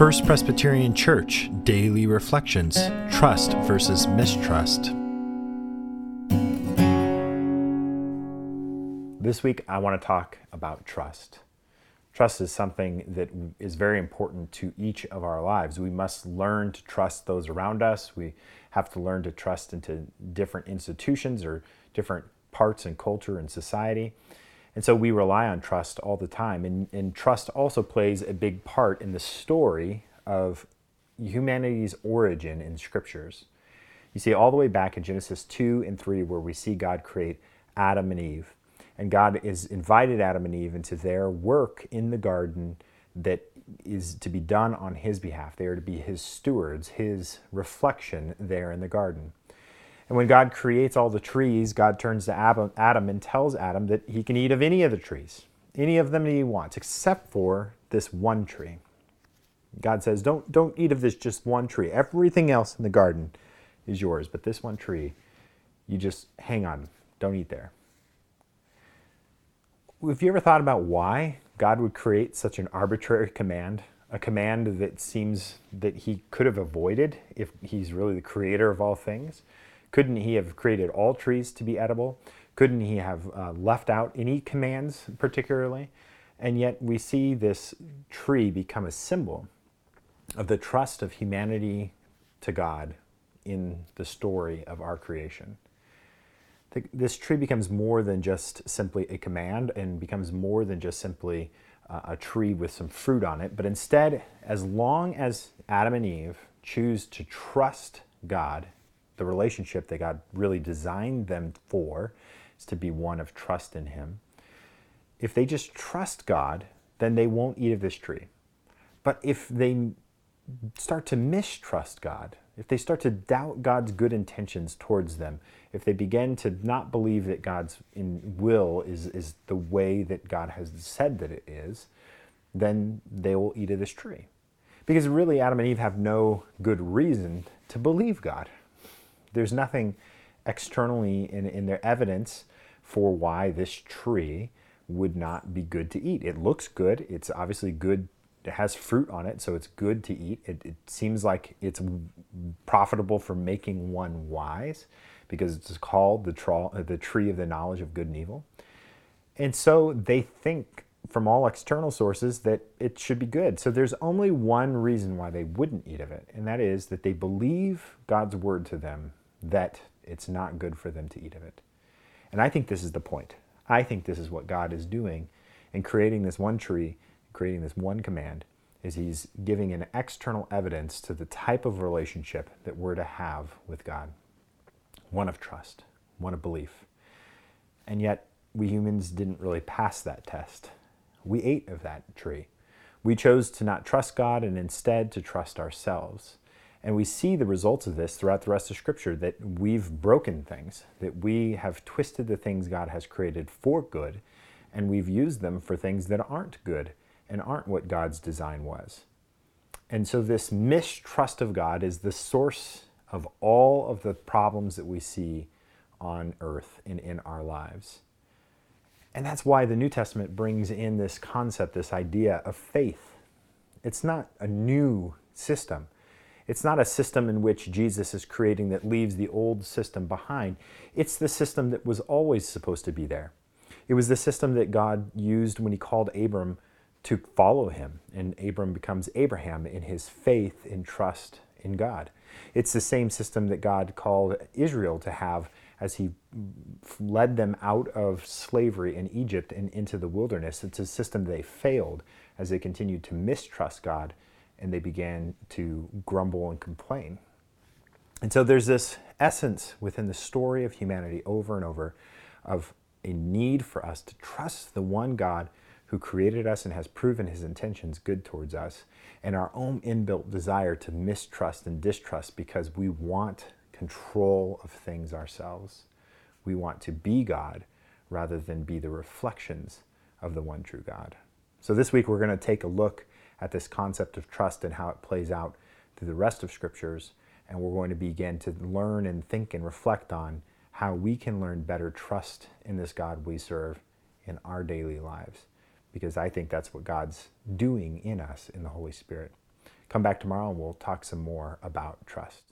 First Presbyterian Church Daily Reflections Trust versus Mistrust. This week, I want to talk about trust. Trust is something that is very important to each of our lives. We must learn to trust those around us. We have to learn to trust into different institutions or different parts and culture and society. And so we rely on trust all the time. And, and trust also plays a big part in the story of humanity's origin in scriptures. You see, all the way back in Genesis 2 and 3, where we see God create Adam and Eve. And God has invited Adam and Eve into their work in the garden that is to be done on his behalf. They are to be his stewards, his reflection there in the garden. And when God creates all the trees, God turns to Adam and tells Adam that he can eat of any of the trees, any of them that he wants, except for this one tree. God says, don't, don't eat of this just one tree. Everything else in the garden is yours, but this one tree, you just hang on. Don't eat there. Have you ever thought about why God would create such an arbitrary command? A command that seems that he could have avoided if he's really the creator of all things? Couldn't he have created all trees to be edible? Couldn't he have uh, left out any commands particularly? And yet we see this tree become a symbol of the trust of humanity to God in the story of our creation. This tree becomes more than just simply a command and becomes more than just simply a tree with some fruit on it, but instead, as long as Adam and Eve choose to trust God the relationship that God really designed them for is to be one of trust in Him. If they just trust God, then they won't eat of this tree. But if they start to mistrust God, if they start to doubt God's good intentions towards them, if they begin to not believe that God's will is, is the way that God has said that it is, then they will eat of this tree. Because really, Adam and Eve have no good reason to believe God there's nothing externally in, in their evidence for why this tree would not be good to eat. It looks good. It's obviously good. It has fruit on it, so it's good to eat. It, it seems like it's profitable for making one wise because it's called the, tra- the tree of the knowledge of good and evil. And so they think from all external sources that it should be good. So there's only one reason why they wouldn't eat of it, and that is that they believe God's word to them that it's not good for them to eat of it. And I think this is the point. I think this is what God is doing in creating this one tree, creating this one command, is he's giving an external evidence to the type of relationship that we're to have with God. One of trust, one of belief. And yet, we humans didn't really pass that test. We ate of that tree. We chose to not trust God and instead to trust ourselves. And we see the results of this throughout the rest of Scripture that we've broken things, that we have twisted the things God has created for good, and we've used them for things that aren't good and aren't what God's design was. And so, this mistrust of God is the source of all of the problems that we see on earth and in our lives. And that's why the New Testament brings in this concept, this idea of faith. It's not a new system. It's not a system in which Jesus is creating that leaves the old system behind. It's the system that was always supposed to be there. It was the system that God used when he called Abram to follow him. And Abram becomes Abraham in his faith and trust in God. It's the same system that God called Israel to have as he led them out of slavery in Egypt and into the wilderness. It's a system they failed as they continued to mistrust God and they began to grumble and complain. And so there's this essence within the story of humanity over and over of a need for us to trust the one God who created us and has proven his intentions good towards us, and our own inbuilt desire to mistrust and distrust because we want control of things ourselves. We want to be God rather than be the reflections of the one true God. So this week we're going to take a look at this concept of trust and how it plays out through the rest of scriptures. And we're going to begin to learn and think and reflect on how we can learn better trust in this God we serve in our daily lives. Because I think that's what God's doing in us in the Holy Spirit. come back tomorrow and we'll talk some more about trust.